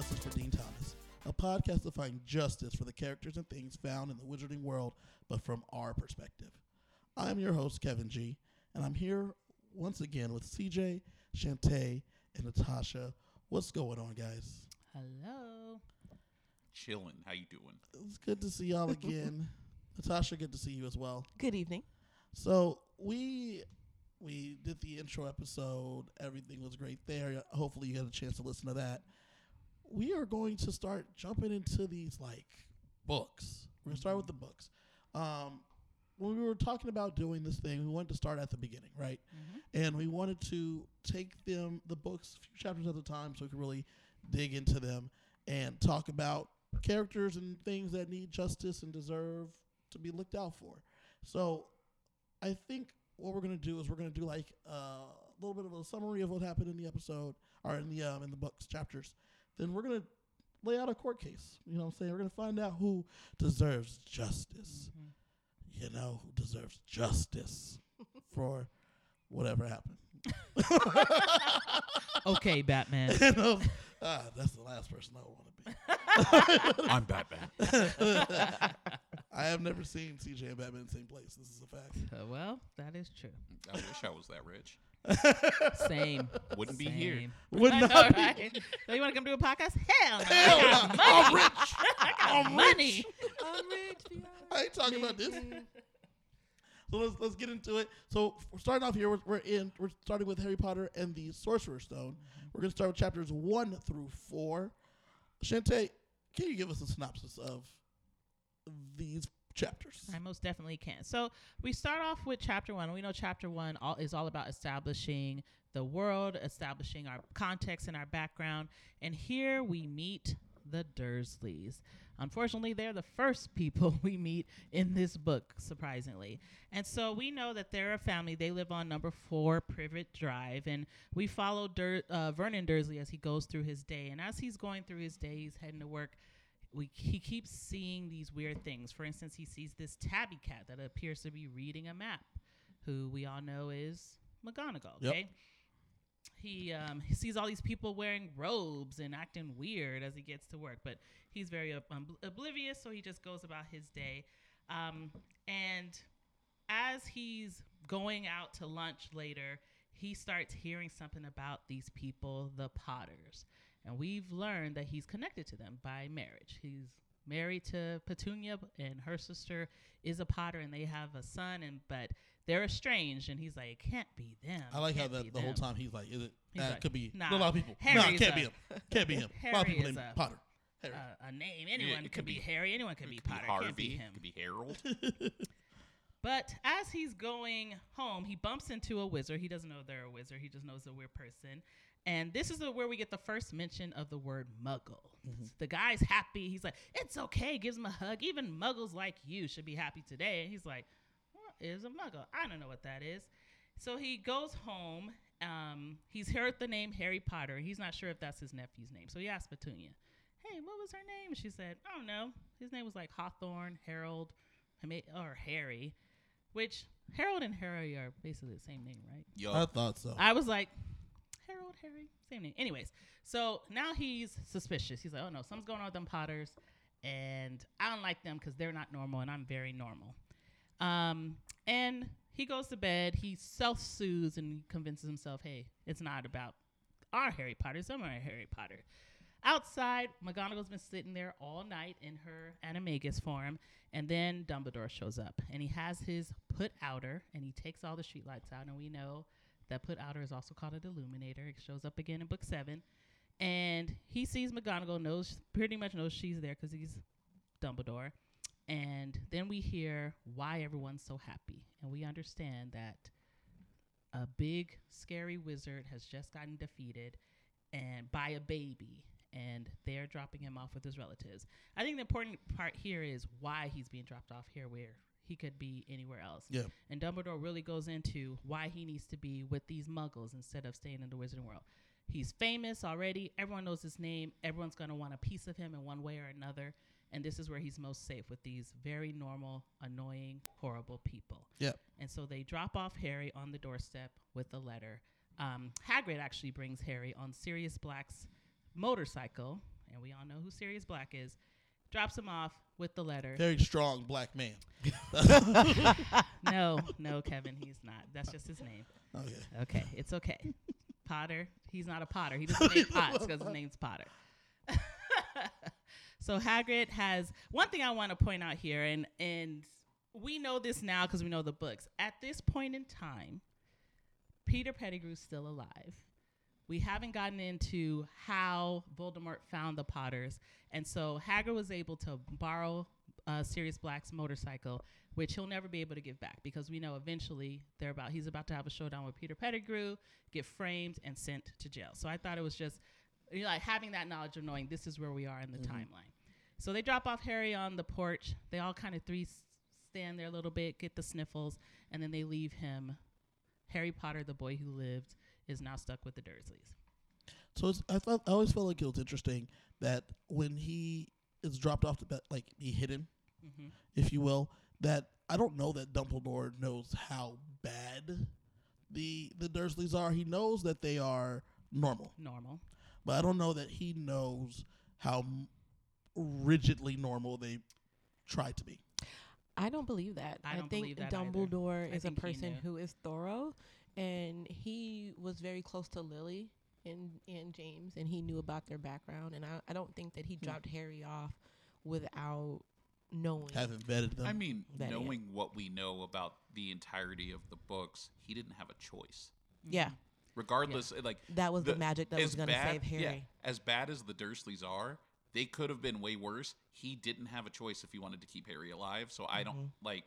Welcome to Justice for Dean Thomas, a podcast to find justice for the characters and things found in the wizarding world, but from our perspective. I'm your host, Kevin G, and I'm here once again with CJ, Chantae, and Natasha. What's going on, guys? Hello. Chilling. How you doing? It's good to see y'all again. Natasha, good to see you as well. Good evening. So we we did the intro episode. Everything was great there. Hopefully, you had a chance to listen to that. We are going to start jumping into these like books. We're gonna start with the books. Um, when we were talking about doing this thing, we wanted to start at the beginning, right? And we wanted to take them the books a few chapters at a time, so we could really dig into them and talk about characters and things that need justice and deserve to be looked out for. So I think what we're gonna do is we're gonna do like uh, a little bit of a summary of what happened in the episode or in the um, in the books chapters. Then we're gonna lay out a court case. You know what I'm saying? We're gonna find out who deserves justice. You know who deserves justice for whatever happened. Okay, Batman. You know? Ah, that's the last person I want to be. I'm Batman. I have never seen CJ and Batman in the same place. This is a fact. Uh, well, that is true. I wish I was that rich. Same. Wouldn't be here. Same. Would I not know, be- right? So you want to come do a podcast? Hell no. Hell I got no. money. I'm rich. I got I'm money. I'm rich. I ain't talking about this. So let's let's get into it. So we're starting off here. We're, we're in. We're starting with Harry Potter and the Sorcerer's Stone. Mm-hmm. We're gonna start with chapters one through four. Chantae, can you give us a synopsis of these chapters? I most definitely can. So we start off with chapter one. We know chapter one all, is all about establishing the world, establishing our context and our background. And here we meet the Dursleys. Unfortunately, they're the first people we meet in this book, surprisingly. And so we know that they're a family. They live on number four Privet Drive. And we follow Dur- uh, Vernon Dursley as he goes through his day. And as he's going through his day, he's heading to work we he keeps seeing these weird things. For instance, he sees this tabby cat that appears to be reading a map, who we all know is McGonagall. Yep. Okay. He um, he sees all these people wearing robes and acting weird as he gets to work, but he's very ob- um, oblivious, so he just goes about his day. Um, and as he's going out to lunch later, he starts hearing something about these people, the Potters. And we've learned that he's connected to them by marriage. He's married to Petunia, and her sister is a Potter, and they have a son. And but they're estranged, and he's like, "Can't be them." I like how can't that the whole time he's like, "Is it? He's Uh, like, could be nah, a lot of people. Harry no, is can't a- be him. Can't be him. a lot of Harry people is named a- Potter. Harry. Uh, a name. Anyone it could could be be- Harry. Anyone could be could be Potter. Harvey. Can't be him. It could be Harold. But as he's going home, he bumps into a wizard. He doesn't know they're a wizard. He just knows a weird person. And this is the, where we get the first mention of the word muggle. The guy's happy. He's like, it's okay. Gives him a hug. Even muggles like you should be happy today. And he's like, what is a muggle? I don't know what that is. So he goes home. Um, he's heard the name Harry Potter. He's not sure if that's his nephew's name. So he asks Petunia, hey, what was her name? She said, I don't know. His name was like Hawthorne, Harold, I may- or Harry, which Harold and Harry are basically the same name, right? Yo, I thought so. I was like, Harold, Harry, same name. Anyways, so now he's suspicious. He's like, oh no, something's going on with them Potters, and I don't like them because they're not normal, and I'm very normal. Um, and he goes to bed. He self soothes and convinces himself, hey, it's not about our Harry Potter, it's our Harry Potter. Outside, McGonagall's been sitting there all night in her animagus form, and then Dumbledore shows up, and he has his put outer, and he takes all the streetlights out, and we know that put outer is also called an illuminator. It shows up again in book seven, and he sees McGonagall, knows pretty much knows she's there because he's Dumbledore, and then we hear why everyone's so happy, and we understand that a big scary wizard has just gotten defeated and by a baby and they're dropping him off with his relatives. I think the important part here is why he's being dropped off here where he could be anywhere else. Yeah. And Dumbledore really goes into why he needs to be with these muggles instead of staying in the wizarding world. He's famous already. Everyone knows his name. Everyone's going to want a piece of him in one way or another. And this is where he's most safe with these very normal, annoying, horrible people. Yep. And so they drop off Harry on the doorstep with a letter. Um, Hagrid actually brings Harry on Sirius Black's motorcycle, and we all know who Sirius Black is, drops him off with the letter. Very strong black man. no, no, Kevin, he's not. That's just his name. Okay. Okay, it's okay. Potter, he's not a Potter. He doesn't name Potts because his name's Potter. so Hagrid has one thing I want to point out here, and and we know this now because we know the books. At this point in time, Peter Pettigrew's still alive. We haven't gotten into how Voldemort found the Potters, and so Hagrid was able to borrow uh, Sirius Black's motorcycle, which he'll never be able to give back because we know eventually they're about he's about to have a showdown with Peter Pettigrew, get framed and sent to jail. So I thought it was just you know, like having that knowledge of knowing this is where we are in the Mhm. timeline. So they drop off Harry on the porch. They all kind of three s- stand there a little bit, get the sniffles, and then they leave him. Harry Potter, the boy who lived, is now stuck with the Dursleys. So it's, I felt I always felt like it was interesting that when he is dropped off the bed, like he hidden, hmm if you will, that I don't know that Dumbledore knows how bad the the Dursleys are. He knows that they are normal, Normal. but I don't know that he knows how rigidly normal they try to be. I don't believe that. I don't think believe that. Dumbledore I is a think he person who is thorough, and he was very close to Lily and and James, and he knew about their background. And I, I don't think that he Hmm. dropped Harry off without knowing. Haven't vetted them. I mean, That it. knowing what we know about the entirety of the books, he didn't have a choice. Yeah, Regardless, like that was the, the- magic that was going to save Harry. Yeah, as bad as the Dursleys are, they could have been way worse. He didn't have a choice if he wanted to keep Harry alive. So I don't Mm-hmm. like.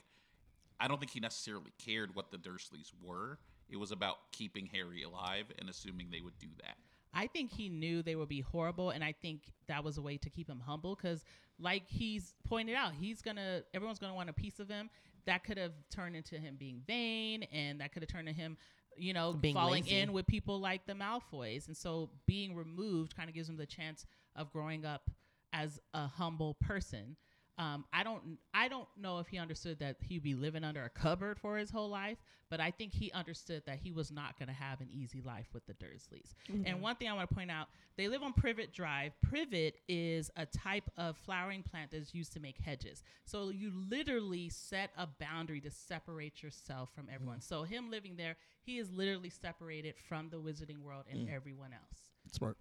I don't think he necessarily cared what the Dursleys were. It was about keeping Harry alive and assuming they would do that. I think he knew they would be horrible, and I think that was a way to keep him humble. Because, like he's pointed out, he's gonna everyone's gonna want a piece of him. That could have turned into him being vain, and that could have turned to him, you know, Being falling lazy. in with people like the Malfoys. And so, being removed kind of gives him the chance of growing up as a humble person. Um, I don't, I don't know if he understood that he'd be living under a cupboard for his whole life, but I think he understood that he was not going to have an easy life with the Dursleys. And one thing I want to point out, they live on Privet Drive. Privet is a type of flowering plant that's used to make hedges. So you literally set a boundary to separate yourself from everyone. So him living there, he is literally separated from the wizarding world and everyone else. Smart.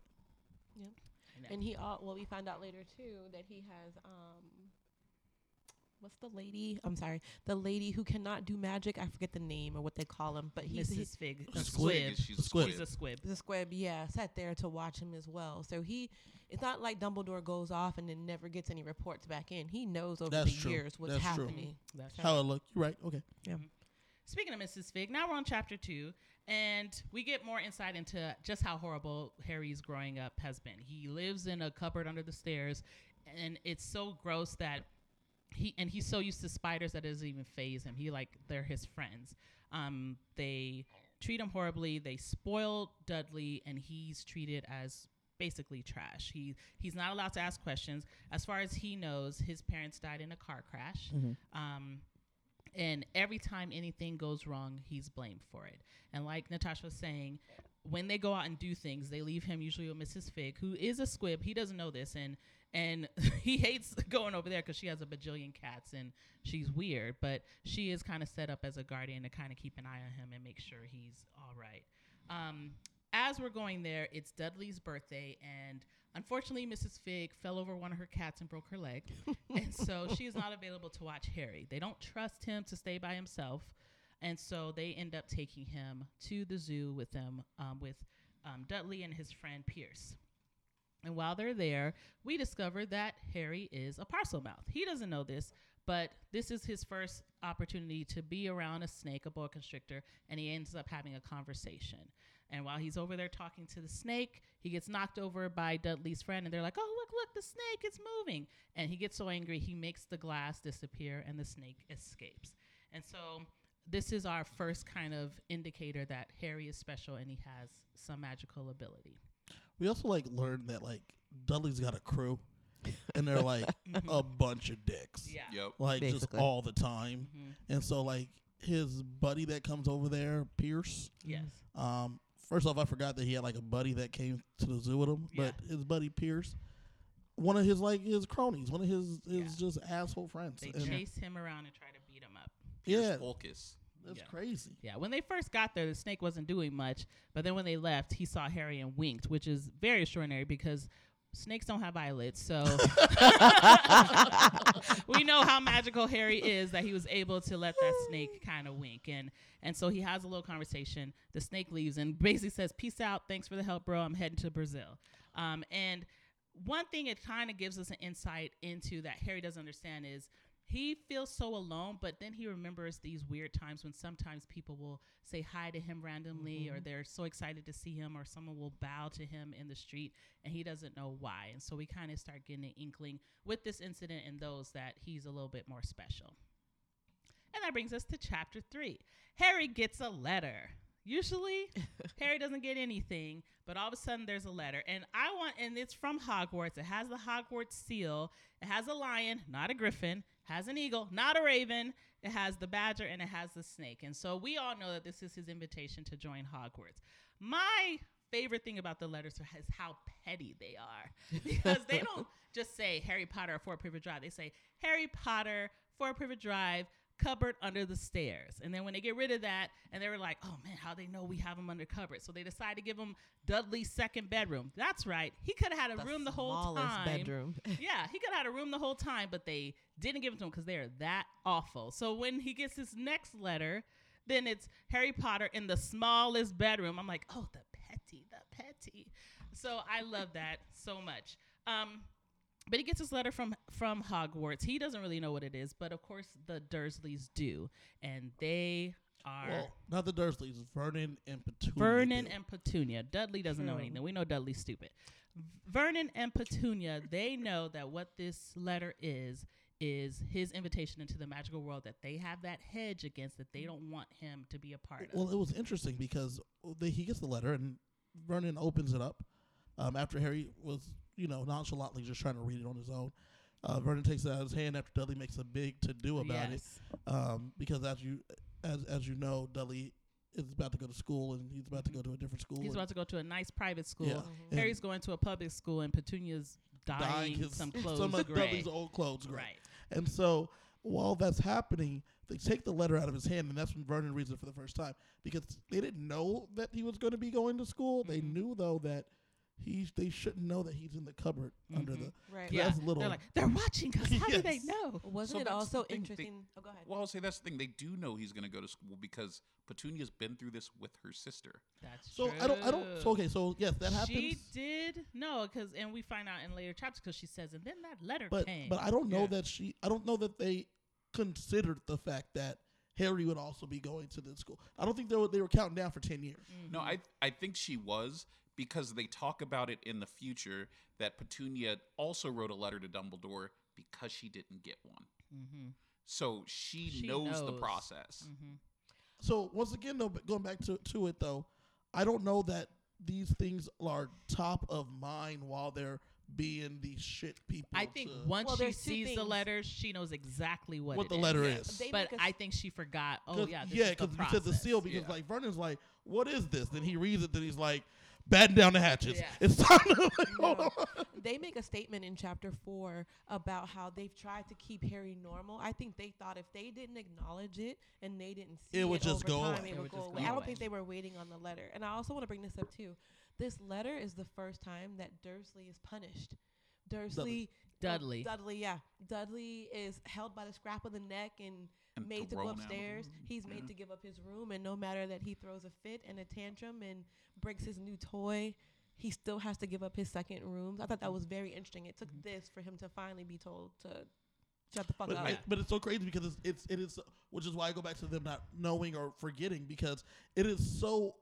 You know? And he, all well, we find out later too that he has um, what's the lady? I'm sorry, the lady who cannot do magic. I forget the name or what they call him, but he's, he's Mrs. Figg, A a squib. squib. She's a Squib. squib. She's a squib. the squib, yeah, sat there to watch him as well. So he, it's not like Dumbledore goes off and then never gets any reports back in. He knows over That's the true. years what's That's true. happening. That's How it looked. You're right. Okay. Yeah. Mm-hmm. Speaking of Mrs. Figg, now we're on chapter two, and we get more insight into just how horrible Harry's growing up has been. He lives in a cupboard under the stairs, and it's so gross that he and he's so used to spiders that it doesn't even phase him. He like they're his friends. Um, they treat him horribly. They spoil Dudley, and he's treated as basically trash. He he's not allowed to ask questions. As far as he knows, his parents died in a car crash. Um, and every time anything goes wrong, he's blamed for it. And like Natasha was saying, when they go out and do things, they leave him usually with Mrs. Figg, who is a squib. He doesn't know this, and and he hates going over there because she has a bajillion cats and she's weird. But she is kind of set up as a guardian to kind of keep an eye on him and make sure he's all right. Um, as we're going there, it's Dudley's birthday, and unfortunately, Mrs. Figg fell over one of her cats and broke her leg, and so she is not available to watch Harry. They don't trust him to stay by himself, and so they end up taking him to the zoo with them, um, with um, Dudley and his friend Piers. And while they're there, we discover that Harry is a Parselmouth. He doesn't know this, but this is his first opportunity to be around a snake, a boa constrictor, and he ends up having a conversation. And while he's over there talking to the snake, he gets knocked over by Dudley's friend, and they're like, "Oh, look, look, the snake! It's moving!" And he gets so angry, he makes the glass disappear, and the snake escapes. And so, this is our first kind of indicator that Harry is special and he has some magical ability. We also like learned that like Dudley's got a crew, and they're like a bunch of dicks. Yeah. Yep. Like just Basically. all the time. Mhm. And so like his buddy that comes over there, Piers. Yes. Um, first off, I forgot that he had like a buddy that came to the zoo with him, Yeah. but his buddy Piers, one of his like his cronies, one of his his Yeah. just asshole friends. They And chase him around and try to beat him up. yeah, Focus. That's Yeah. crazy. Yeah, when they first got there, the snake wasn't doing much, but then when they left, he saw Harry and winked, which is very extraordinary because snakes don't have eyelids. So we know how magical Harry is that he was able to let that snake kind of wink, and and so he has a little conversation. The snake leaves and basically says, "Peace out, thanks for the help, bro. I'm heading to Brazil." Um, and one thing it kind of gives us an insight into that Harry doesn't understand is he feels so alone, but then he remembers these weird times when sometimes people will say hi to him randomly, or mm-hmm. they're so excited to see him, or someone will bow to him in the street, and he doesn't know why. And so we kind of start getting an inkling with this incident and those that he's a little bit more special. And that brings us to chapter three. Harry gets a letter. Usually, Harry doesn't get anything, but all of a sudden there's a letter. And I want, and it's from Hogwarts. It has the Hogwarts seal. It has a lion, not a griffin, has an eagle, not a raven. It has the badger and it has the snake. And so we all know that this is his invitation to join Hogwarts. My favorite thing about the letters is how petty they are because they don't just say Harry Potter or Fort Privet Drive. They say Harry Potter, Fort Privet Drive, cupboard under the stairs. And then when they get rid of that, and they were like, oh man, how they know we have him under cupboard. So they decide to give him Dudley's second bedroom. That's right. He could have had a room the whole smallest time. bedroom. yeah, he could have had a room the whole time, but they didn't give it to him because they are that awful. So when he gets his next letter, then it's Harry Potter in the smallest bedroom. I'm like, oh, the petty, the petty. So I love that so much. Um, but he gets his letter from from Hogwarts. He doesn't really know what it is, but of course the Dursleys do, and they are Well, not the Dursleys, Vernon and Petunia. Vernon do. and Petunia. Dudley doesn't know anything. We know Dudley's stupid. Vernon and Petunia, they know that what this letter is is his invitation into the magical world that they have that hedge against that they don't want him to be a part of. Well, it was interesting because they, he gets the letter and Vernon opens it up um, after Harry was, you know, nonchalantly just trying to read it on his own. Uh, Vernon takes it out of his hand after Dudley makes a big to do about it um, because as you as as you know, Dudley is about to go to school and he's about to go to a different school. He's about to go to a nice private school. Yeah. And Harry's going to a public school and Petunia's dyeing, dyeing his, some clothes some of gray. Dudley's old clothes gray. Right. And so while that's happening, they take the letter out of his hand, and that's when Vernon reads it for the first time because they didn't know that he was going to be going to school. They Mhm. knew though that he they shouldn't know that he's in the cupboard under Mhm. the. Right. Yeah. That's a little. They're like, they're watching us. How do they Yes. know? Wasn't So it also the thing, they- interesting? oh, go ahead. Well, I'll say that's the thing. They do know he's going to go to school because Petunia's been through this with her sister. That's So true. I don't. I don't. So okay. So yes, that happens. She did no, because and we find out in later chapters because she says, and then that letter but came. but I don't know Yeah. that she. I don't know that they considered the fact that Harry would also be going to the school. I don't think they were they were counting down for ten years. No, I I think she was because they talk about it in the future that Petunia also wrote a letter to Dumbledore because she didn't get one. mm-hmm. So she, She knows, the process. Mm-hmm. So once again, though, but going back to to it though, I don't know that these things are top of mind while they're being these shit people. I think to- once Well, she sees the things. letters, she knows exactly what, what it the is. letter Yeah. is. They But I think she forgot. Oh yeah, this yeah, is the because because the seal. Because Yeah. like Vernon's like, what is this? Then he reads it. Then he's like, batten down the hatches. Yeah. It's time to like, hold No. on. they make a statement in chapter four about how they've tried to keep Harry normal. I think they thought if they didn't acknowledge it and they didn't see It it, would just over go time, away. it It would would go just away. go I don't think they were waiting on the letter. And I also want to bring this up too. This letter is the first time that Dursley is punished. Dursley, Dudley. Dudley, yeah, Dudley is held by the scrap of the neck and, And made to go thrown out of the upstairs. Mm-hmm. He's made Yeah. to give up his room, and no matter that he throws a fit and a tantrum and breaks his new toy, he still has to give up his second room. I thought that was very interesting. It took mm-hmm. this for him to finally be told to shut the fuck But, up. it- but it's so crazy because it's, it's it is which is why I go back to them not knowing or forgetting because it is so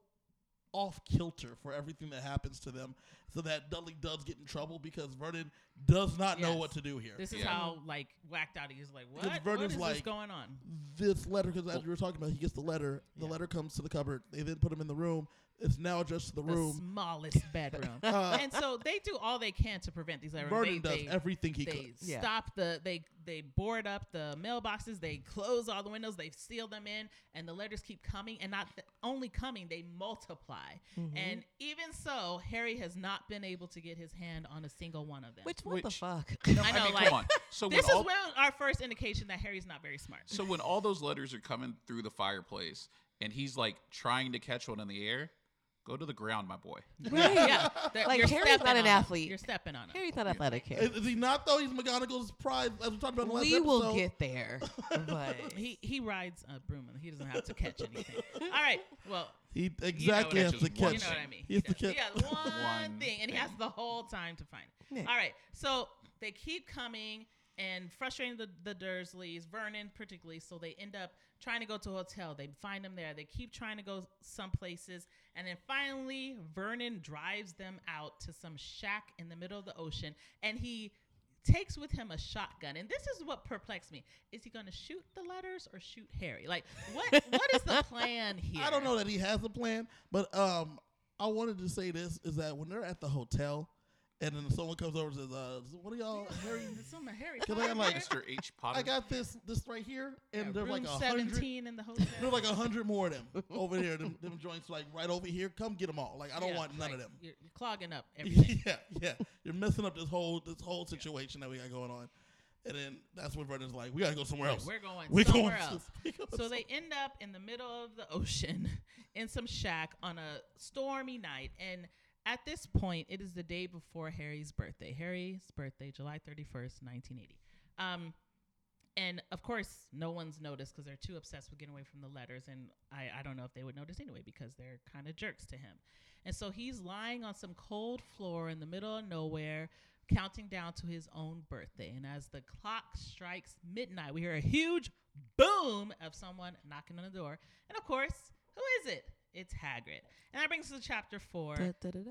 off kilter for everything that happens to them, so that Dudley does get in trouble because Vernon does not know what to do here. This is Yeah. how like whacked out he is. Like what? 'Cause What Vernon's is this like- going on? this letter because as Well- you were talking about, he gets the letter. The Yeah. letter comes to the cupboard. They then put him in the room. It's now just the the room. smallest bedroom. Uh, and so they do all they can to prevent these letters. Vernon they, does they, everything he they could. Yeah. stop the they they board up the mailboxes they close all the windows they seal them in and the letters keep coming and not th- only coming they multiply Mm-hmm. and even so harry has not been able to get his hand on a single one of them Which what the fuck? No, I know, mean, like, come on. So this when all, is when our first indication that harry's not very smart so when all those letters are coming through the fireplace, and he's like trying to catch one in the air, go to the ground, my boy. Right. yeah they're- Like, you're Harry's stepping not an on 'em. athlete. you're stepping on him Harry's not athletic here. Is, is he not though? He's McGonagall's prize, as we talked about in the last We episode. will get there, but he he rides a broom and he doesn't have to catch anything all right well He You know exactly what has I to mean. catch. You know what I mean. He has to does. catch. He has one, One thing, and he has the whole time to find it. Yeah. All right, so they keep coming and frustrating the, the Dursleys, Vernon particularly. So they end up trying to go to a hotel. They find them there. They keep trying to go some places, and then finally Vernon drives them out to some shack in the middle of the ocean, and he takes with him a shotgun and this is what perplexed me is he going to shoot the letters or shoot harry like what what is the plan here I don't know that he has a plan, but um, I wanted to say this is that when they're at the hotel, and then someone comes over and says, uh, "What are y'all, Harry?" There's some Harry Cause I got like, Mr. H. Potter. I got this, this right here, and Yeah, there's like a hundred. 17 in the hotel. There's like a hundred more of them over here. Them, them joints like right over here. Come get them all. Like I don't Yeah, want none like, of them. You're, you're clogging up everything. yeah, yeah. You're messing up this whole this whole situation that we got going on. And then that's when Vernon's like, we gotta go somewhere else. We're going We're somewhere going else. we going So they end up in the middle of the ocean in some shack on a stormy night. And at this point, it is the day before Harry's birthday. Harry's birthday, July 31st, 1980. Um, and of course, no one's noticed because they're too obsessed with getting away from the letters. And I, I don't know if they would notice anyway because they're kind of jerks to him. And so he's lying on some cold floor in the middle of nowhere, counting down to his own birthday. And as the clock strikes midnight, we hear a huge boom of someone knocking on the door. And of course, who is it? It's Hagrid. And that brings us to chapter four. Da, da, da.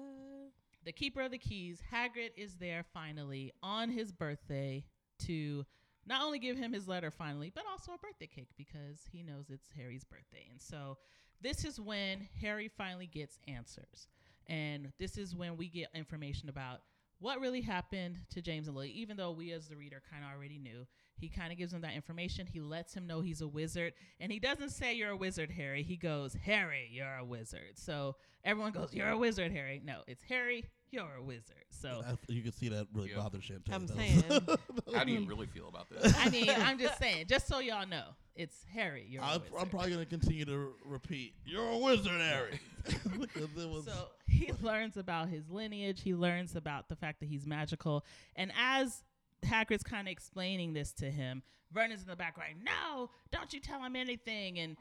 The Keeper of the Keys, Hagrid is there finally on his birthday to not only give him his letter finally, but also a birthday cake because he knows it's Harry's birthday. And so this is when Harry finally gets answers. And this is when we get information about what really happened to James and Lily, even though we as the reader kind of already knew. He kind of gives him that information. He lets him know he's a wizard. And he doesn't say, You're a wizard, Harry. He goes, Harry, you're a wizard. So everyone goes, You're a wizard, Harry. No, it's Harry, you're a wizard. So That's- you can see that really Yeah. bothers Champagne. I'm though. saying. How do you really feel about this? I mean, I'm just saying, just so y'all know, it's Harry, you're a I'm, wizard. I'm probably gonna continue to repeat. You're a wizard, Harry. because it was. So he learns about his lineage. He learns about the fact that he's magical. And as Hagrid's kind of explaining this to him, Vernon's in the background. No, don't you tell him anything. And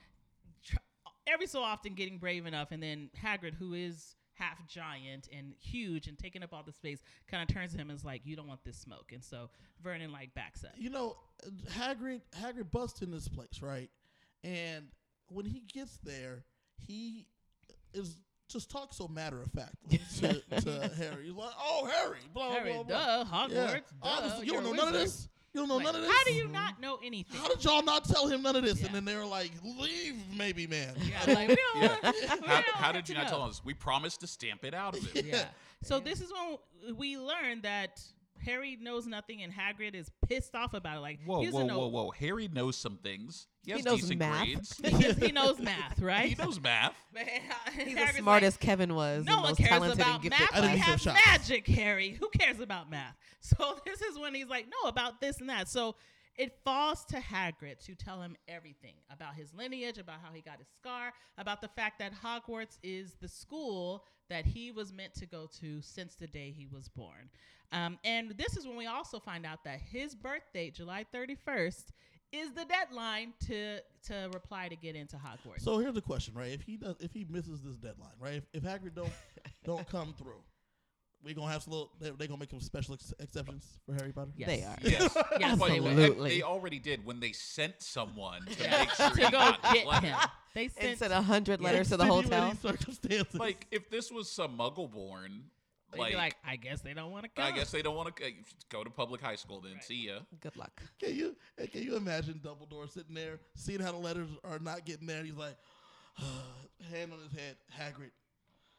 tr- every so often getting brave enough. And then Hagrid, who is half giant and huge and taking up all the space, kind of turns to him and is like, "You don't want this smoke." And so Vernon like backs up. you know, Hagrid Hagrid busts in this place, right? And when he gets there, he is just talk so matter of fact to, to Harry. He's like, "Oh, Harry, blah Harry, blah blah." duh, Hogwarts, Yeah. duh. Honestly, you don't know none of this. You don't know Like, none of this. How do you not know anything? How did y'all not tell him none of this? Yeah. And then they were like, "Leave, maybe, man." Yeah, like, we don't Yeah. want, we How, don't how did to you not know. tell us? We promised to stamp it out of him. Yeah. So this is when we learned that Harry knows nothing and Hagrid is pissed off about it. Like Whoa, whoa, know. whoa, whoa! Harry knows some things. He, He knows decent math. grades. He knows math, right? he knows math. But uh, He's Hagrid's as smart like, as Kevin was. no one most cares talented about and gifted math. I didn't We have shots. magic, Harry. Who cares about math? So this is when he's like, no, about this and that. So it falls to Hagrid to tell him everything about his lineage, about how he got his scar, about the fact that Hogwarts is the school that he was meant to go to since the day he was born. Um, and this is when we also find out that his birthday, July 31st, is the deadline to to reply to get into Hogwarts. So here's the question, right? If he does, if he misses this deadline, right? If, if Hagrid don't don't come through, we gonna have some little. They, they gonna make some special ex- exceptions for Harry Potter. Yes. They are. Yes, Yes, Well, they Absolutely. They already did when they sent someone to Yeah, make sure to he go got get letter. him. They sent And sent a hundred letters to the Extenuating hotel. Circumstances. Like if this was some Muggle born, They'd like, be like, I guess they don't want to come. I guess they don't want to uh, go to public high school. Then Right. see ya. Good luck. Can you uh, can you imagine Dumbledore sitting there, seeing how the letters are not getting there? He's like, hand on his head, Hagrid.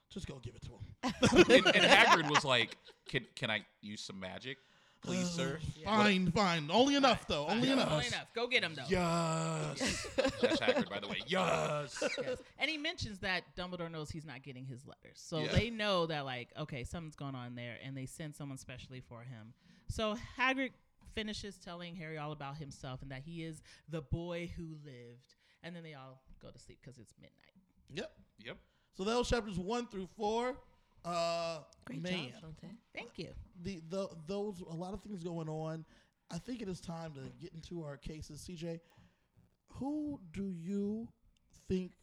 Just go give it to him. and, and Hagrid was like, "Can can I use some magic, please, uh, sir?" Fine, fine. Only enough though. Only enough. Only enough. Go get him though. Yes. That's Hagrid, by the way. Yes. Yes. And he mentions that Dumbledore knows he's not getting his letters. So Yeah. they know that, like, okay, something's going on there, and they send someone specially for him. So Hagrid finishes telling Harry all about himself and that he is the boy who lived. And then they all go to sleep because it's midnight. Yep. Yep. So that was chapters one through four. Uh, Great man, job, Chantae. Thank you. the, the those a lot of things going on. I think it is time to get into our cases. CJ, who do you think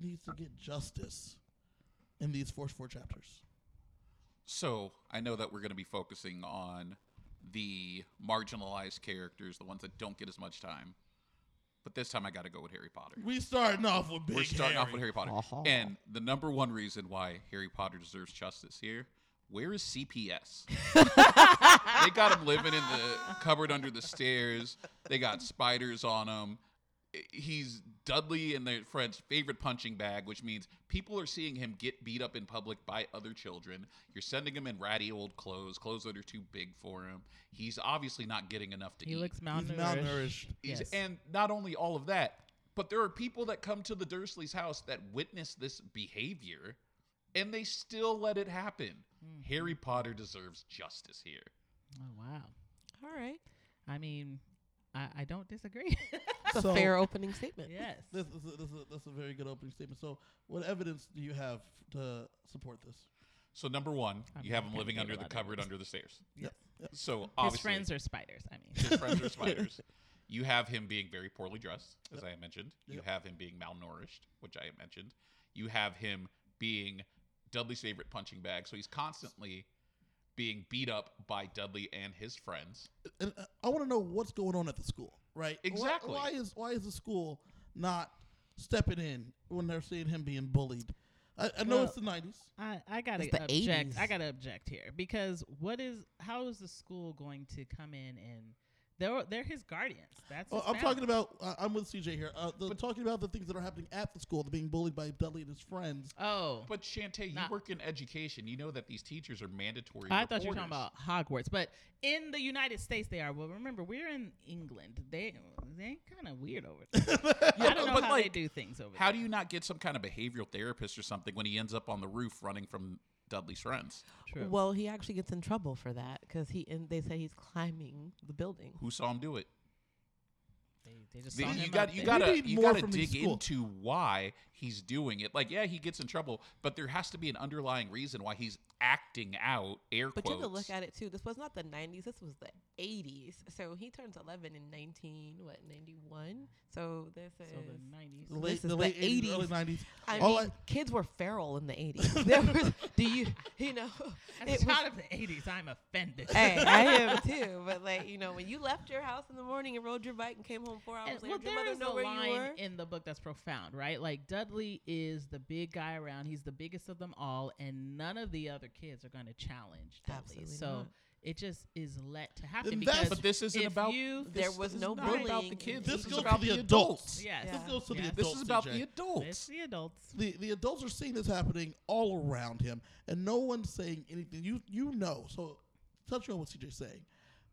needs to get justice in these first four chapters? So I know that we're going to be focusing on the marginalized characters, the ones that don't get as much time. But this time I got to go with Harry Potter. We starting off with big We're starting off with Harry Potter. Uh-huh. And the number one reason why Harry Potter deserves justice here, where is CPS? they got him living in the cupboard under the stairs. They got spiders on him. He's Dudley and their friend's favorite punching bag, which means people are seeing him get beat up in public by other children. You're sending him in ratty old clothes, clothes that are too big for him. He's obviously not getting enough to He eat. He looks He's malnourished. malnourished. He's- Yes. And not only all of that, but there are people that come to the Dursleys' house that witness this behavior, and they still let it happen. Mm-hmm. Harry Potter deserves justice here. Oh, wow. All right. I mean, I, I don't disagree. It's So- a fair opening statement. yes. This is a, this is a, this is a very good opening statement. So, what evidence do you have to support this? So number one, I'm you have him living under the cupboard under the stairs. Yes. So His friends are spiders. I mean, his friends are spiders. You have him being very poorly dressed, as I mentioned. You have him being malnourished, which I mentioned. You have him being Dudley's favorite punching bag, so he's constantly being beat up by Dudley and his friends. And uh, I want to know what's going on at the school, right? Why- Exactly. Why, is why is the school not stepping in when they're seeing him being bullied? I, I know Well, it's the '90s. I, I gotta It's the object. 80s. I gotta object here because what is how is the school going to come in and they're they're his guardians. That's his I'm talking about. Uh, I'm with CJ here. Uh, the, talking about the things that are happening at the school. They're being bullied by Dudley and his friends. Oh, But Chantae, you Not- work in education. You know that these teachers are mandatory. I thought you were talking about Hogwarts, but in the United States they are. Well, remember we're in England. They they kind of weird over there. I don't know but how they do things over How there. How do you not get some kind of behavioral therapist or something when he ends up on the roof running from Dudley's friends? True. Well, he actually gets in trouble for that because he and they say he's climbing the building. Who saw him do it? they, they just The- saw you him got you gotta you gotta dig into why he's doing it. Like, yeah, he gets in trouble, but there has to be an underlying reason why he's acting out. Air quotes. But quotes. you have to look at it too. This was not the 90s. This was the 80s. So he turns 11 in 19 what 91. So this is So the nineties. The late, is the the late 80s, 80s. early 90s. I All mean, kids were feral in the 80s. There was, do you you know? As it a was- of the eighties, I'm offended. hey, I am too. But like you know, when you left your house in the morning and rode your bike and came home four hours And, later, well, did your mother know a where you line were? in the book that's profound, right? Like Dudley is the big guy around. He's the biggest of them all, and none of the other kids are going to challenge Dudley. Absolutely so not. it just is let to happen Then because that's- But this isn't if about you There this was is no not about the bullying. kids. This This, goes is to about the the adults. adults. yes, Yeah. This goes to the Yes. adults. This is about CJ. the it's adults. the adults. the the adults are seeing this happening all around him, and no one's saying anything. You you know. So touching on what CJ's saying,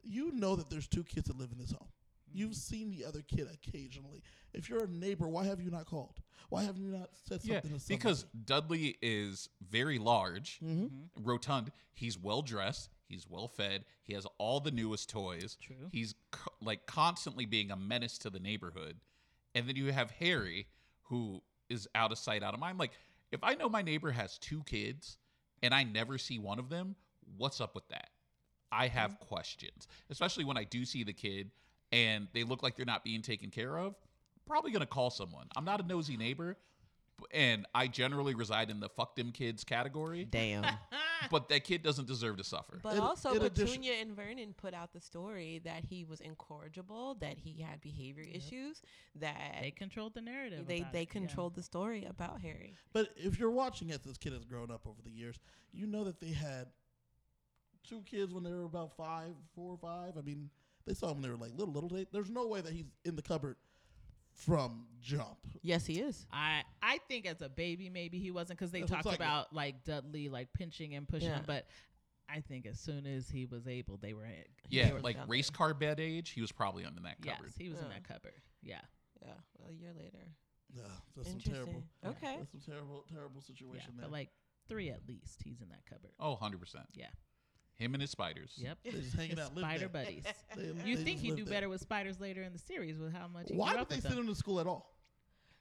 you know that there's two kids that live in this home. You've seen the other kid occasionally. If you're a neighbor, why have you not called? Why haven't you not said something Yeah, to somebody? because Dudley is very large, Mhm. rotund. He's well dressed. He's well fed. He has all the newest toys. True. He's co- like constantly being a menace to the neighborhood. And then you have Harry, who is out of sight, out of mind. Like, if I know my neighbor has two kids and I never see one of them, what's up with that? I have questions, especially when I do see the kid and they look like they're not being taken care of. Probably gonna call someone. I'm not a nosy neighbor, and I generally reside in the fuck them kids category. Damn. But that kid doesn't deserve to suffer. But In- also, in addition- Petunia and Vernon put out the story that he was incorrigible, that he had behavior issues, that They controlled the narrative. they, about they it, yeah. controlled the story about Harry. But if you're watching as this kid has grown up over the years, you know that they had two kids when they were about five, four or five. I mean, they saw him when they were like little, little. They, there's no way that he's in the cupboard from jump. Yes, he is. I I think as a baby maybe he wasn't because they That's talked talking about like Dudley like pinching and pushing Yeah. but I think as soon as he was able, they were Yeah, were like down race car bed age, he was probably under that yes, cupboard. he was in that cupboard. Yeah, Yeah, well, a year later. Yeah, that's some terrible. Okay. That's some terrible, terrible yeah, situation there. but like three at least, he's in that cupboard. Oh, 100%. Yeah. Him and his spiders. Yep, They just hanging out, live spider there. buddies. They- You they think just he'd live do there. better with spiders later in the series with how much he Why grew did up they with send them. him to school at all?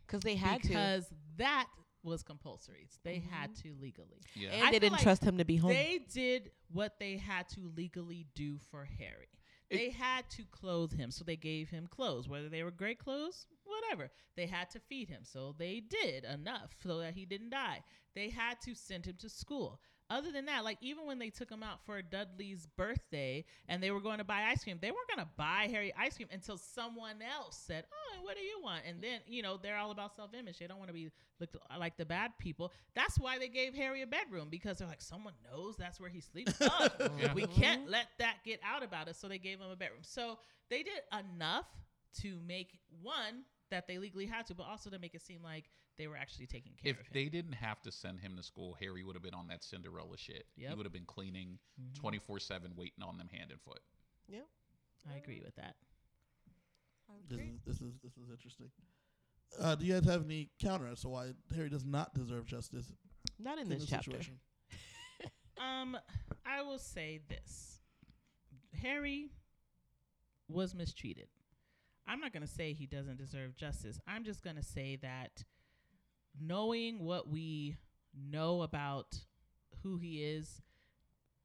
Because they had to. because that was compulsory. They mm-hmm. had to legally. Yeah. And I they feel didn't like trust him to be home. They did what they had to legally do for Harry. They had to clothe him, so they gave him clothes. Whether they were great clothes, whatever. They had to feed him, so they did enough so that he didn't die. They had to send him to school. Other than that, like even when they took him out for Dudley's birthday and they were going to buy ice cream, they weren't going to buy Harry ice cream until someone else said, "Oh, what do you want?" And then you know they're all about self-image. They don't want to be looked like the bad people. That's why they gave Harry a bedroom because they're like, someone knows that's where he sleeps. Oh, Yeah. We can't mm-hmm. let that get out about us, so they gave him a bedroom. So they did enough to make one that they legally had to, but also to make it seem like they were actually taking care If of him. they didn't have to send him to school, Harry would have been on that Cinderella shit. He would have been cleaning Mhm. 24 7, waiting on them hand and foot. Yeah. I agree with that. This is this is this is interesting. Uh, do you guys have any counter as to why Harry does not deserve justice Not in in this this chapter. situation? Um, I will say this: Harry was mistreated. I'm not going to say he doesn't deserve justice. I'm just going to say that knowing what we know about who he is,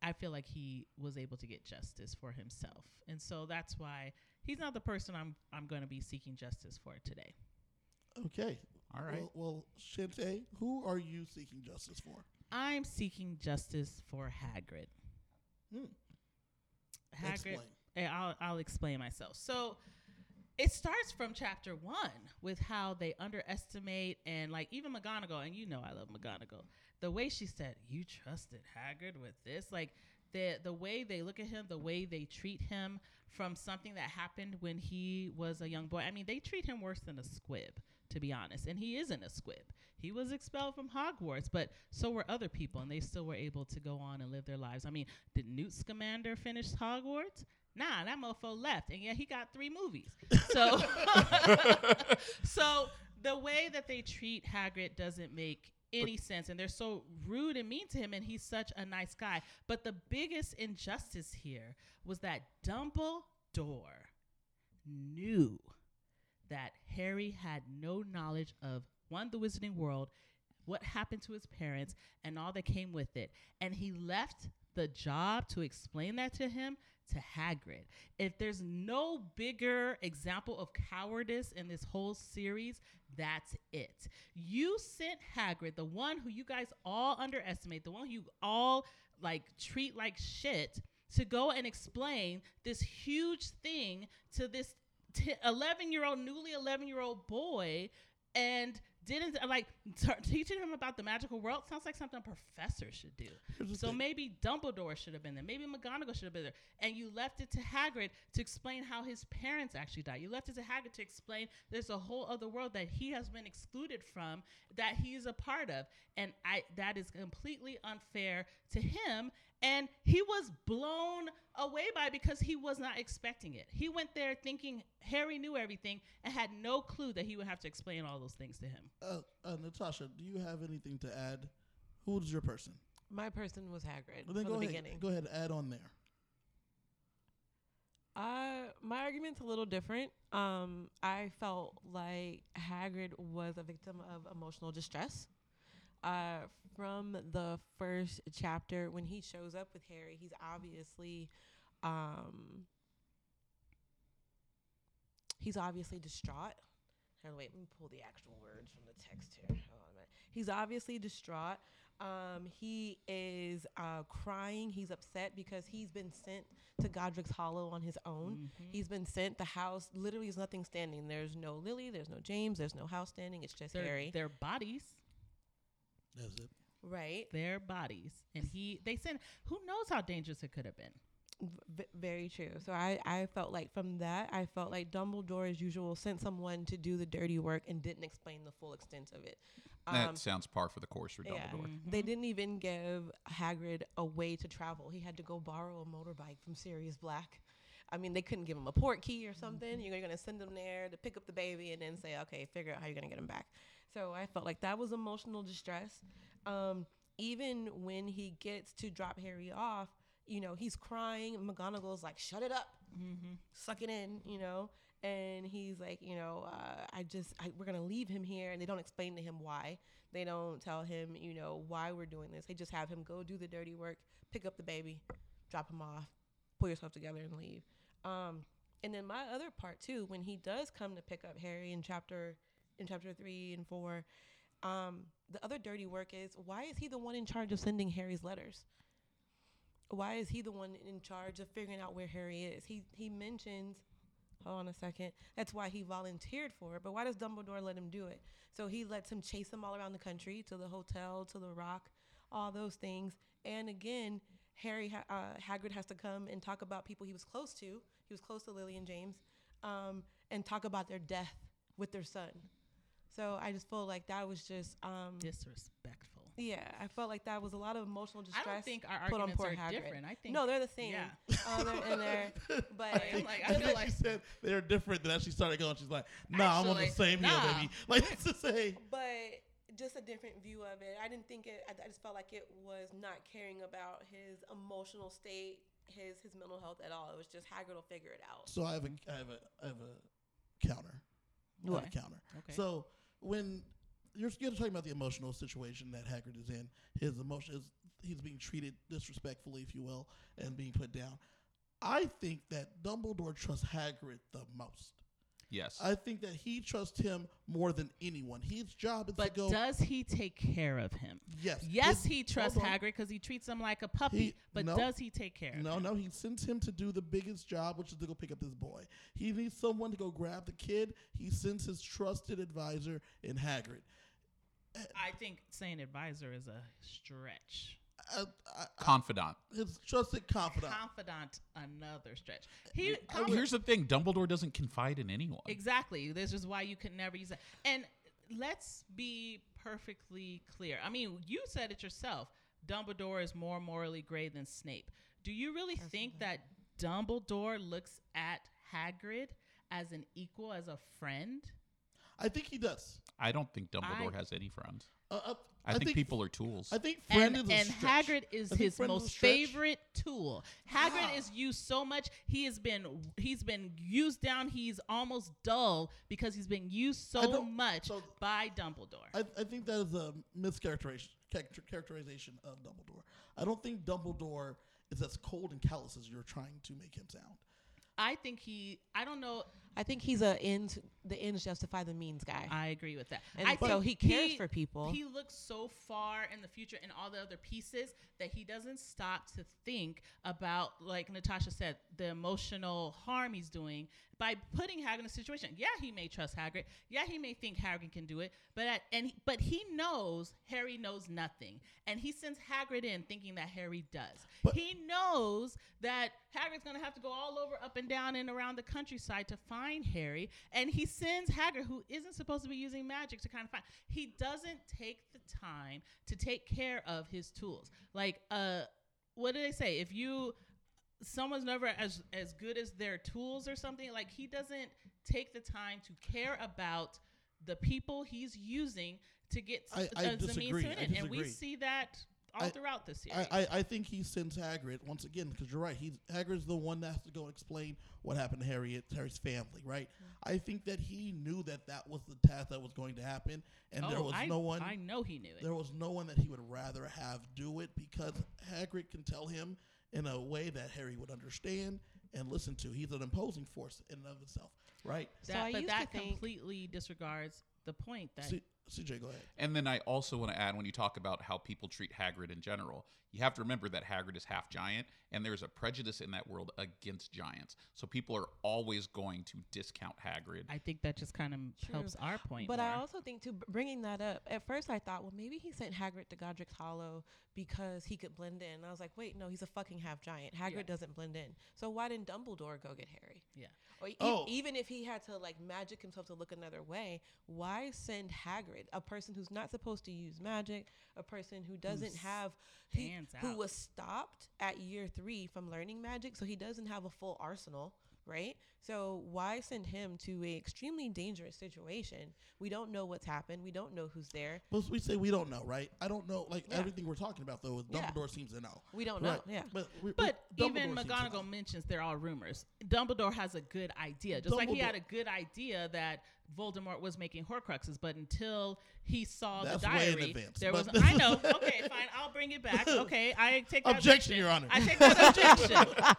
I feel like he was able to get justice for himself, and so that's why he's not the person I'm I'm going to be seeking justice for today. Okay. All right. Well, well, Chantae, who are you seeking justice for? I'm seeking justice for Hagrid. Hmm. Hagrid. Explain. Eh, I'll I'll explain myself. So it starts from chapter one with how they underestimate and like even McGonagall, and you know I love McGonagall. The way she said, "You trusted Hagrid with this," like the the way they look at him, the way they treat him from something that happened when he was a young boy. I mean, they treat him worse than a squib, to be honest. And he isn't a squib. He was expelled from Hogwarts, but so were other people, and they still were able to go on and live their lives. I mean, did Newt Scamander finish Hogwarts? Nah, that mofo left, and yeah, he got three movies. So, so the way that they treat Hagrid doesn't make any sense, and they're so rude and mean to him, and he's such a nice guy. But the biggest injustice here was that Dumbledore knew that Harry had no knowledge of one, the wizarding world, what happened to his parents, and all that came with it. And he left the job to explain that to him to Hagrid. If there's no bigger example of cowardice in this whole series, that's it. You sent Hagrid, the one who you guys all underestimate, the one who you all like treat like shit, to go and explain this huge thing to this 11 year old, newly 11 year old boy and didn't like t- teaching him about the magical world sounds like something a professor should do. So thing. maybe Dumbledore should have been there. Maybe McGonagall should have been there. And you left it to Hagrid to explain how his parents actually died. You left it to Hagrid to explain there's a whole other world that he has been excluded from that he's a part of. And I that is completely unfair to him. And he was blown away by it because he was not expecting it. He went there thinking Harry knew everything and had no clue that he would have to explain all those things to him. Uh, uh, Natasha, do you have anything to add? Who was your person? My person was Hagrid Well, then from go the ahead. beginning. Go ahead. Add on there. Uh, my argument's a little different. Um, I felt like Hagrid was a victim of emotional distress. Uh, from the first chapter, when he shows up with Harry, he's obviously, um, he's obviously distraught. On, wait, let me pull the actual words from the text here. Hold on a minute. He's obviously distraught. Um, he is uh, crying. He's upset because he's been sent to Godric's Hollow on his own. Mhm. He's been sent. The house literally is nothing standing. There's no Lily. There's no James. There's no house standing. It's just Their, Harry. their bodies. That's it. Right. their bodies and he they said who knows how dangerous it could have been V- very true. So I, I felt like from that, I felt like Dumbledore, as usual, sent someone to do the dirty work and didn't explain the full extent of it. Um, that sounds par for the course for Dumbledore. yeah. Dumbledore. They didn't even give Hagrid a way to travel. He had to go borrow a motorbike from Sirius Black. I mean, they couldn't give him a Portkey or something. You're going to send him there to pick up the baby and then say, okay, figure out how you're going to get him back. So I felt like that was emotional distress. Um, even when he gets to drop Harry off, you know, he's crying. McGonagall's like, shut it up Mm-hmm. suck it in, you know. And he's like, you know, uh, I just, I, we're gonna leave him here, and they don't explain to him why. They don't tell him, you know, why we're doing this. They just have him go do the dirty work, pick up the baby, drop him off, pull yourself together, and leave. Um, and then my other part too, when he does come to pick up Harry in chapter, in chapter three and four, um, the other dirty work is why is he the one in charge of sending Harry's letters? why is he the one in charge of figuring out where Harry is? He he mentions, hold on a second, that's why he volunteered for it. But why does Dumbledore let him do it? So he lets him chase him all around the country, to the hotel, to the Rock, all those things. And again, Harry ha- uh, Hagrid has to come and talk about people he was close to. He was close to Lily and James, um, and talk about their death with their son. So I just feel like that was just um, Disrespectful. yeah, I felt like that was a lot of emotional distress. I don't think our put on arguments poor are Hagrid. different. I think no, they're the same. yeah. Uh, they're in there, but I think- like, I I feel think like- she said they're different. Then as she started going, she's like, "Nah, I'm on the same nah. here, baby." Like to say, but just a different view of it. I didn't think it. I, I just felt like it was not caring about his emotional state, his his mental health at all. It was just Hagrid will figure it out. so I have a, I have a, I have a counter. I have What? a counter. Okay. So when you're, you're talking about the emotional situation that Hagrid is in, his emotion is he's being treated disrespectfully, if you will, and being put down. I think that Dumbledore trusts Hagrid the most. Yes. I think that he trusts him more than anyone. His job is but to go. does he take care of him? yes, Yes, his- he trusts hold. Hagrid because he treats him like a puppy. He- but no. does he take care of him? No, no, he sends him to do the biggest job, which is to go pick up this boy. He needs someone to go grab the kid. He sends his trusted advisor in Hagrid. I think saying advisor is a stretch. I, I, I, Confidant. his trusted confidant. Confidant, another stretch. He I confi- Here's the thing: Dumbledore doesn't confide in anyone. exactly. This is why you can never use that. And let's be perfectly clear. I mean, you said it yourself. Dumbledore is more morally gray than Snape. Do you really think that Dumbledore looks at Hagrid as an equal, as a friend? I think he does. I don't think Dumbledore I- has any friends. Uh, uh, I, think, people are tools. I think friend and, is a and stretch. Hagrid is his friend is most favorite tool. Hagrid is used so much. He has been he's been used down. He's almost dull because he's been used so much so- by Dumbledore. I, I think that is a mischaracterization character- characterization of Dumbledore. I don't think Dumbledore is as cold and callous as you're trying to make him sound. I think he. I don't know. I think he's a end. The ends justify the means guy, I agree with that. and I so he cares for people. He looks so far in the future and all the other pieces that he doesn't stop to think about, like Natasha said, the emotional harm he's doing by putting Hagrid in a situation. Yeah, he may trust Hagrid. Yeah, he may think Hagrid can do it, but at, and he, but he knows Harry knows nothing, and he sends Hagrid in thinking that Harry does. But- he knows that Hagrid's gonna have to go all over, up and down, and around the countryside to find Harry, and he sends Hagrid, who isn't supposed to be using magic, to kind of find. He doesn't take the time to take care of his tools. Like, uh, what do they say? If you someone's never as as good as their tools or something, like he doesn't take the time to care about the people he's using to get I- I means disagree. to I an. And we see that all I- throughout the series. I, I, I think he sends Hagrid once again because you're right. He's Hagrid's the one that has to go and explain what happened to Harriet, Harry's family, right? Mm-hmm. I think that he knew that that was the task that was going to happen, and there Oh, was I, no one. I know he knew it. there was no one that he would rather have do it because Hagrid can tell him in a way that Harry would understand and listen to. He's an imposing force in and of itself, right? So That, I but used that to think- completely disregards the point that See, CJ, go ahead. And then I also want to add when you talk about how people treat Hagrid in general, you have to remember that Hagrid is half giant, and there's a prejudice in that world against giants. So people are always going to discount Hagrid. I think that just kind of helps our point. But more. I also think too, bringing that up. At first, I thought, well, maybe he sent Hagrid to Godric's Hollow because he could blend in. And I was like, wait, no, he's a fucking half giant. Hagrid Yeah. doesn't blend in. So why didn't Dumbledore go get Harry? Yeah. Or e- Oh. even if he had to like magic himself to look another way, why send Hagrid, a person who's not supposed to use magic, a person who doesn't Who's have, he, hands who was stopped at year three from learning magic, so he doesn't have a full arsenal, right? So why send him to a extremely dangerous situation? We don't know what's happened. We don't know who's there. But we say we don't know, right? I don't know. Like Yeah. everything we're talking about, though, is Yeah. Dumbledore seems to know. We don't know. Yeah. But we, But we- even Dumbledore seems to know. McGonagall mentions they're all rumors. Dumbledore has a good idea, just like he had a good idea that Voldemort was making Horcruxes. But until he saw That's the way in diary, advance, there was. I know. Okay, fine. I'll bring it back. Okay, I take that Objection, Your Honor. I take that objection.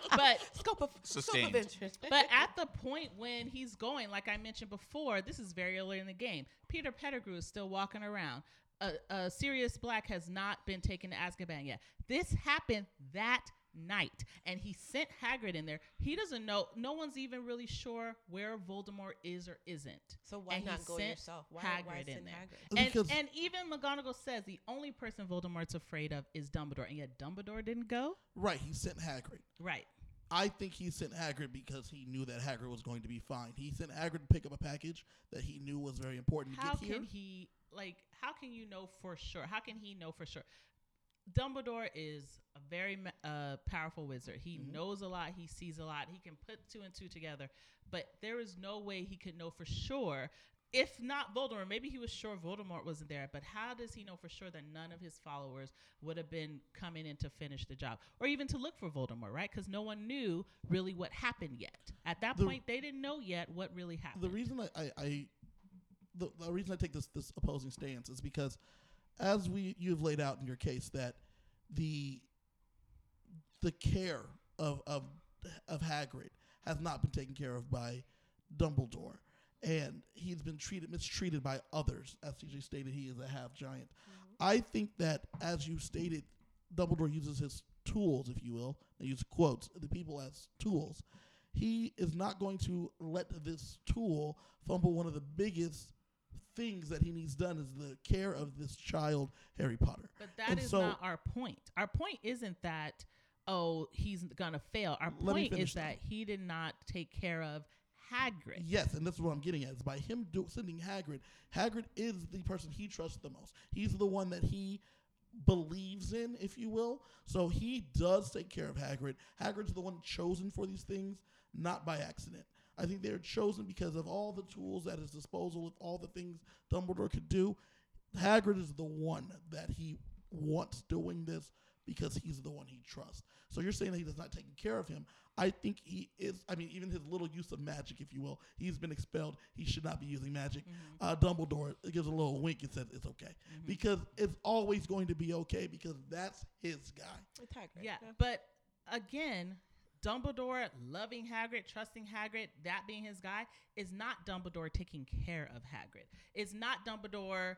But Scope of scope Sustained. of interest. but at the point when he's going, like I mentioned before, this is very early in the game. Peter Pettigrew is still walking around. A, uh, Sirius Black has not been taken to Azkaban yet. This happened that night, and he sent Hagrid in there. He doesn't know. No one's even really sure where Voldemort is or isn't. so why and he not go sent yourself? Why, why Hagrid in there. Hagrid? And, Because- and even McGonagall says the only person Voldemort's afraid of is Dumbledore, and yet Dumbledore didn't go. Right, he sent Hagrid. Right. I think he sent Hagrid because he knew that Hagrid was going to be fine. He sent Hagrid to pick up a package that he knew was very important to how get here. can he like how can you know for sure how can he know for sure dumbledore is a very uh, powerful wizard he Mhm. knows a lot he sees a lot he can put two and two together but there is no way he could know for sure if not Voldemort, maybe he was sure Voldemort wasn't there, but how does he know for sure that none of his followers would have been coming in to finish the job or even to look for Voldemort, right? Because no one knew really what happened yet. At that The- point, they didn't know yet what really happened. the reason I, I, I the, the reason I take this this opposing stance is because as we you've laid out in your case that the the care of of of Hagrid has not been taken care of by Dumbledore. And he's been treated mistreated by others as CJ stated he is a half giant mm-hmm. I think that as you stated Dumbledore uses his tools if you will I use quotes the people as tools. He is not going to let this tool fumble one of the biggest things that he needs done is the care of this child Harry Potter. But that And is so- not our point. Our point isn't that oh he's gonna fail. Our point is that he did not take care of Hagrid. Yes, and that's what I'm getting at. Is by him do, sending Hagrid. Hagrid is the person he trusts the most. He's the one that he believes in, if you will. So he does take care of Hagrid. Hagrid's the one chosen for these things, not by accident. I think they're chosen because of all the tools at his disposal, of all the things Dumbledore could do. Hagrid is the one that he wants doing this because he's the one he trusts. So you're saying that he does not taking care of him. I think he is. I mean, even his little use of magic, if you will, he's been expelled. He should not be using magic. Uh, Dumbledore gives a little wink and says it's okay because it's always going to be okay because that's his guy. It's Hagrid. Yeah, but again, Dumbledore loving Hagrid, trusting Hagrid, that being his guy, is not Dumbledore taking care of Hagrid. It's not Dumbledore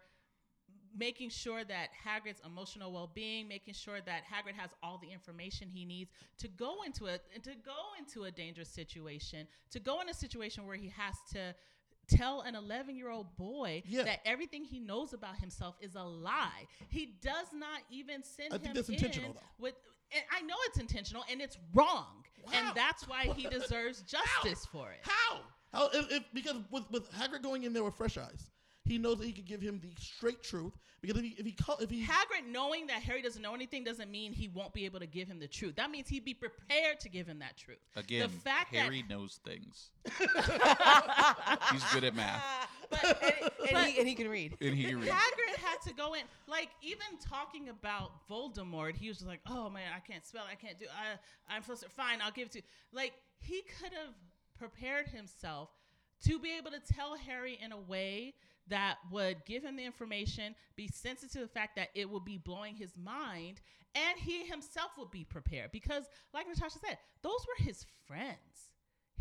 making sure that Hagrid's emotional well-being, making sure that Hagrid has all the information he needs to go into it and to go into a dangerous situation, to go in a situation where he has to tell an 11-year-old boy Yeah. that everything he knows about himself is a lie. He does not even send I him think that's in intentional, though. with and I know it's intentional and it's wrong. Wow. And that's why he deserves justice for it. How? How? If, if because with with Hagrid going in there with fresh eyes, he knows that he could give him the straight truth. Because if he if he call, if he Hagrid knowing that Harry doesn't know anything doesn't mean he won't be able to give him the truth. That means he'd be prepared to give him that truth. Again, the fact Harry that knows things. He's good at math, but, and, and but he, and he can read. and he can read. Hagrid had to go in, like even talking about Voldemort, he was just like, "Oh man, I can't spell, I can't do, I, I'm supposed to. Fine, I'll give it to." you. Like he could have prepared himself to be able to tell Harry in a way that would give him the information, be sensitive to the fact that it would be blowing his mind, and he himself would be prepared because, like Natasha said, those were his friends.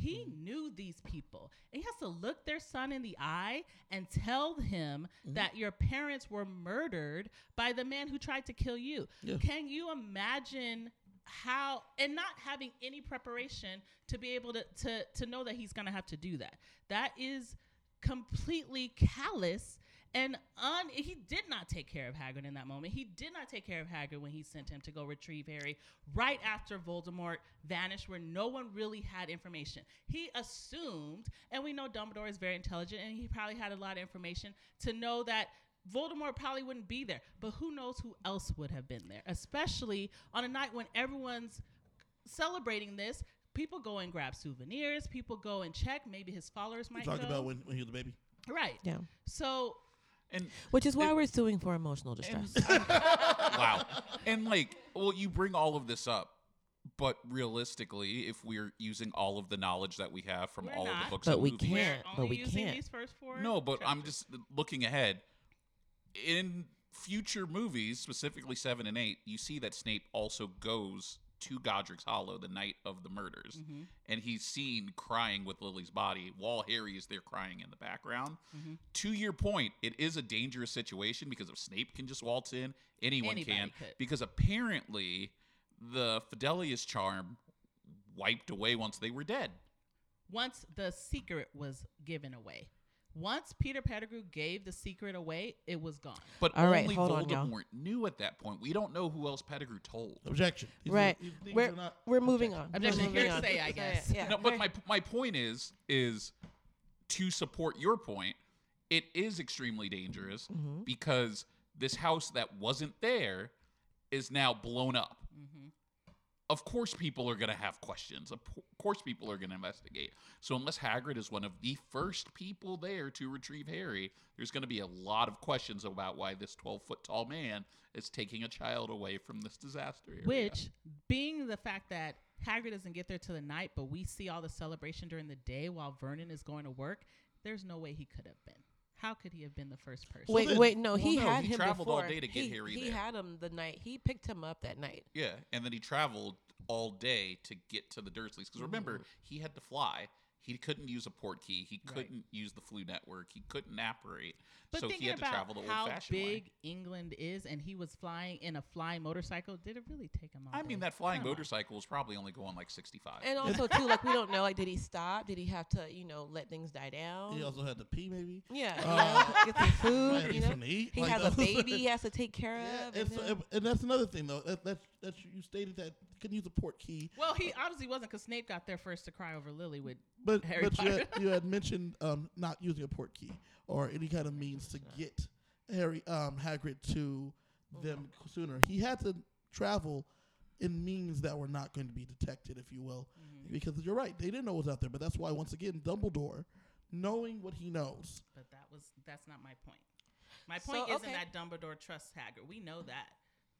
He knew these people. And he has to look their son in the eye and tell him Mm-hmm. that your parents were murdered by the man who tried to kill you. Yeah. Can you imagine how and not having any preparation to be able to to to know that he's going to have to do that. That is completely callous and un he did not take care of Hagrid in that moment. He did not take care of Hagrid when he sent him to go retrieve Harry right after Voldemort vanished where no one really had information. He assumed, and we know Dumbledore is very intelligent and he probably had a lot of information to know that Voldemort probably wouldn't be there. But who knows who else would have been there, especially on a night when everyone's celebrating this. People go and grab souvenirs. People go and check. Maybe his followers You might talked go. about when, when he was a baby. right. Yeah. So And Which is why It- we're suing for emotional distress. and wow. And like, well, you bring all of this up, but realistically, if we're using all of the knowledge that we have from We're all of the books But and we movies, we're can't, but we using can't. these first four. No, but I'm just looking ahead. In future movies, specifically seven and eight, you see that Snape also goes to Godric's Hollow the night of the murders, Mm-hmm. and he's seen crying with Lily's body while Harry is there crying in the background. Mm-hmm. To your point, it is a dangerous situation because if Snape can just waltz in, anyone Anybody can. could. Because apparently, the Fidelius charm wiped away once they were dead. once the secret was given away. Once Peter Pettigrew gave the secret away, it was gone. But All right, only hold on, y'all. Voldemort knew at that point. We don't know who else Pettigrew told. Objection. These are- right. these We're, not- we're moving on. Objection. We're moving Hearsay, on. I guess. Yeah. No, but my my point is is to support your point. It is extremely dangerous Mm-hmm. because this house that wasn't there is now blown up. Mm-hmm. Of course, people are going to have questions. Of course, people are going to investigate. So, unless Hagrid is one of the first people there to retrieve Harry, there's going to be a lot of questions about why this 12 foot tall man is taking a child away from this disaster area. Which, being the fact that Hagrid doesn't get there till the night, but we see all the celebration during the day while Vernon is going to work, there's no way he could have been. How could he have been the first person? Wait, then- wait, no, well, he no, had he him traveled all day to get he, Harry He there. had him the night. He picked him up that night. Yeah, and then he traveled all day to get to the Dursleys. Because remember, mm-hmm. he had to fly. He couldn't use a Portkey. He couldn't use the Floo network. He couldn't apparate. But so thinking he had to about travel the how old-fashioned way. big England is, and he was flying in a flying motorcycle, did it really take him? All I mean, that flying Come on. motorcycle was probably only going like 65. And also too, like we don't know, like did he stop? Did he have to, you know, let things die down? He also had to pee, maybe. yeah, you Uh, know, get some food. You know, something to eat. he Like, has a that's- baby he has to take care Yeah, of. and, and so, then- and that's another thing though. That, that that you stated that you couldn't use a Portkey, Well, he obviously wasn't because Snape got there first to cry over Lily with but Harry but you had, Potter. you had mentioned um, not using a Portkey or any kind of means to get Harry um, Hagrid to them sooner. He had to travel in means that were not going to be detected, if you will, Mm-hmm. because you're right. They didn't know what was out there, but that's why once again Dumbledore, knowing what he knows, But that was that's not my point. My So, point isn't okay. that Dumbledore trusts Hagrid. We know that.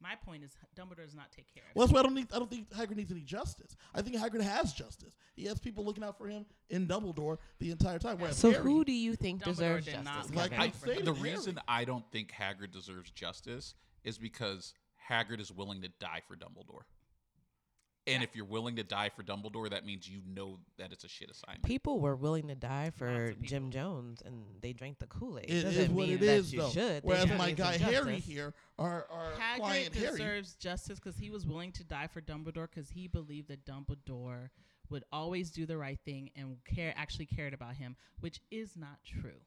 My point is Dumbledore does not take care of. Well, that's why I don't need. I don't think Hagrid needs any justice. I think Hagrid has justice. He has people looking out for him in Dumbledore the entire time. Whereas so Harry, who do you think Dumbledore deserves did not justice? Like Kevin? I I, say the to reason I don't think Hagrid deserves justice is because Hagrid is willing to die for Dumbledore. And if you're willing to die for Dumbledore, that means you know that it's a shit assignment. People were willing to die for. Jim Jones, and they drank the Kool Aid. it is what mean it that is, you though. should. Whereas just my guy Harry here, our our Hagrid client Harry, deserves justice because he was willing to die for Dumbledore because he believed that Dumbledore would always do the right thing and care actually cared about him, which is not true.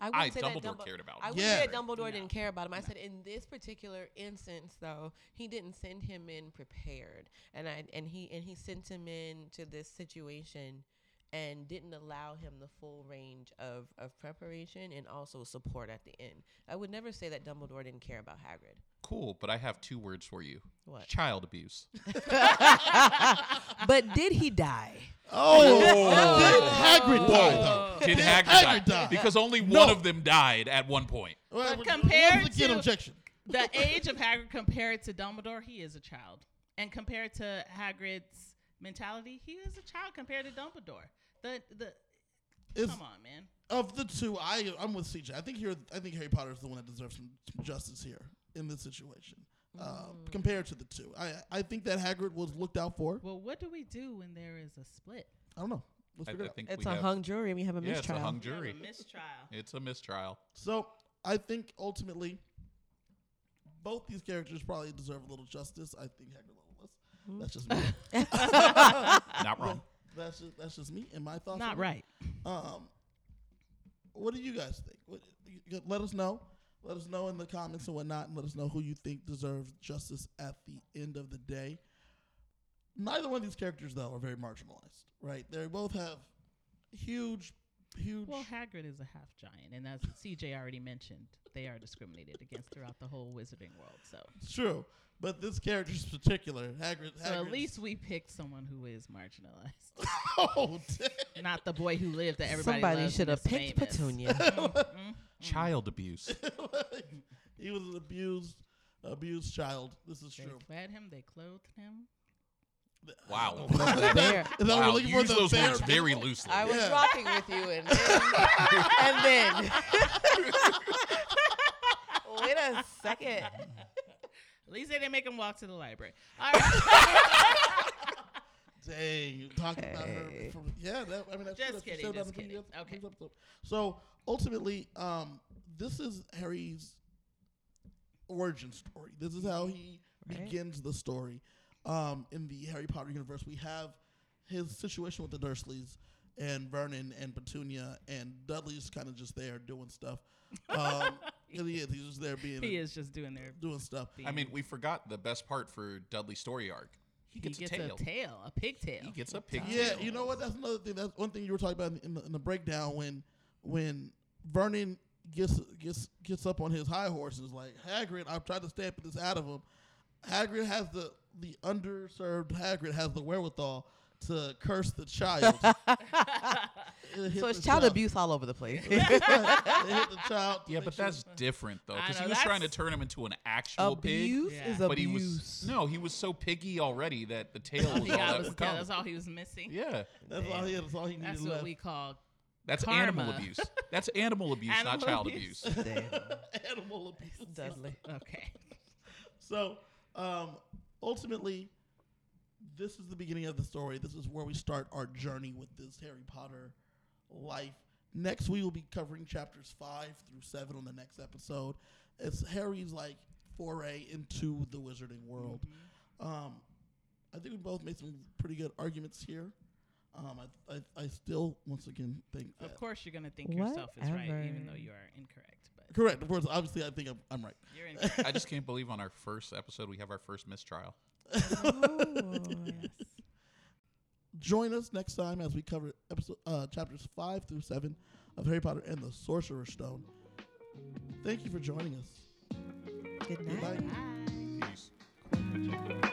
I, I wouldn't say that Dumbledore Dumbo- cared about Him. I wouldn't Yeah. say that Dumbledore No. didn't care about him. I said in this particular instance, though, he didn't send him in prepared, and I and he and he sent him in to this situation and didn't allow him the full range of of preparation and also support at the end. I would never say that Dumbledore didn't care about Hagrid. Cool, but I have two words for you. What? Child abuse. but did he die? Oh, Oh. did Hagrid die though? Did Did Hagrid, Hagrid die? die? Because only No. one of them died at one point. Well, But once compared again, to- objection. the age of Hagrid compared to Dumbledore, he is a child, and compared to Hagrid's mentality, he is a child compared to Dumbledore. The the Is come on, man. of the two, I I'm with CJ. I think here, I think Harry Potter is the one that deserves some, some justice here in this situation. Uh, Mm. compared to the two, I I think that Hagrid was looked out for. Well, what do we do when there is a split? I don't know. let's I, figure I it out. think It's a have, hung jury and we have a Yeah, it's mistrial. a hung We have a jury. mistrial. It's a mistrial. So I think ultimately, both these characters probably deserve a little justice. I think Hagrid a little less. Hmm? That's just me. Not wrong. that's just that's just me and my thoughts. Not right. Um, what do you guys think? What, let us know. Let us know in the comments and whatnot, and let us know who you think deserves justice at the end of the day. Neither one of these characters, though, are very marginalized, right? They both have huge, huge. Well, Hagrid is a half giant, and as CJ already mentioned, they are discriminated against throughout the whole wizarding world. So, it's true, but this character is particular, Hagrid. so at least we picked someone who is marginalized, oh, damn. not the boy who lived that everybody Somebody should have picked famous. Petunia. Mm. Child abuse. he was an abused, abused child. This is They true. fed him. They clothed him. Wow. Is that Bear. we're wow, looking you for? use The those bear words very loosely. I was Yeah. rocking with you, and then, and then. Wait a second. At least they didn't make him walk to the library. All right. Dang, you talking about her. From, yeah, that, I mean, that's true. Just That's kidding, just kidding. previous- Okay. episode. So ultimately, um, this is Harry's origin story. This is how he Right. begins the story. Um, in the Harry Potter universe, we have his situation with the Dursleys and Vernon and Petunia, and Dudley's kind of just there doing stuff. Um, and he is. He's just there being he is just doing their. doing stuff. I mean, we forgot the best part for Dudley's story arc. He He gets, gets a tail. a tail, a pigtail. He gets a pigtail. Yeah, you know what? That's another thing. That's one thing you were talking about in the, in the breakdown when when Vernon gets gets gets up on his high horse and is like, Hagrid, I've tried to stamp this out of him. Hagrid has the the underserved Hagrid has the wherewithal to curse the child. It So it's the child abuse all over the place. it hit the child. Yeah, make but sure- that's different though, because he was trying to turn him into an actual pig. abuse Yeah. is But abuse. he was no, he was so piggy already that the tail was all that was would yeah, that's all he was missing. Yeah, that's all he had. That's all he needed That's what left. we call that's Karma. animal abuse. That's animal abuse, not child abuse. abuse. Damn. Animal abuse. Dudley. okay. So, um, ultimately, this is the beginning of the story. This is where we start our journey with this Harry Potter life. Next, we will be covering chapters five through seven on the next episode. It's Harry's like foray into the wizarding world. Um, I think we both made some pretty good arguments here. Um, I, I, I still, once again, think that Of course, you're gonna think yourself is right, even though you are incorrect. But correct. Of course, obviously, I think I'm, I'm right. you're incorrect. I just can't believe on our first episode we have our first mistrial. Oh, yes. Join us next time as we cover episode uh, chapters five through seven of Harry Potter and the Sorcerer's Stone. Thank you for joining us. Good night. Goodbye. Bye. Peace.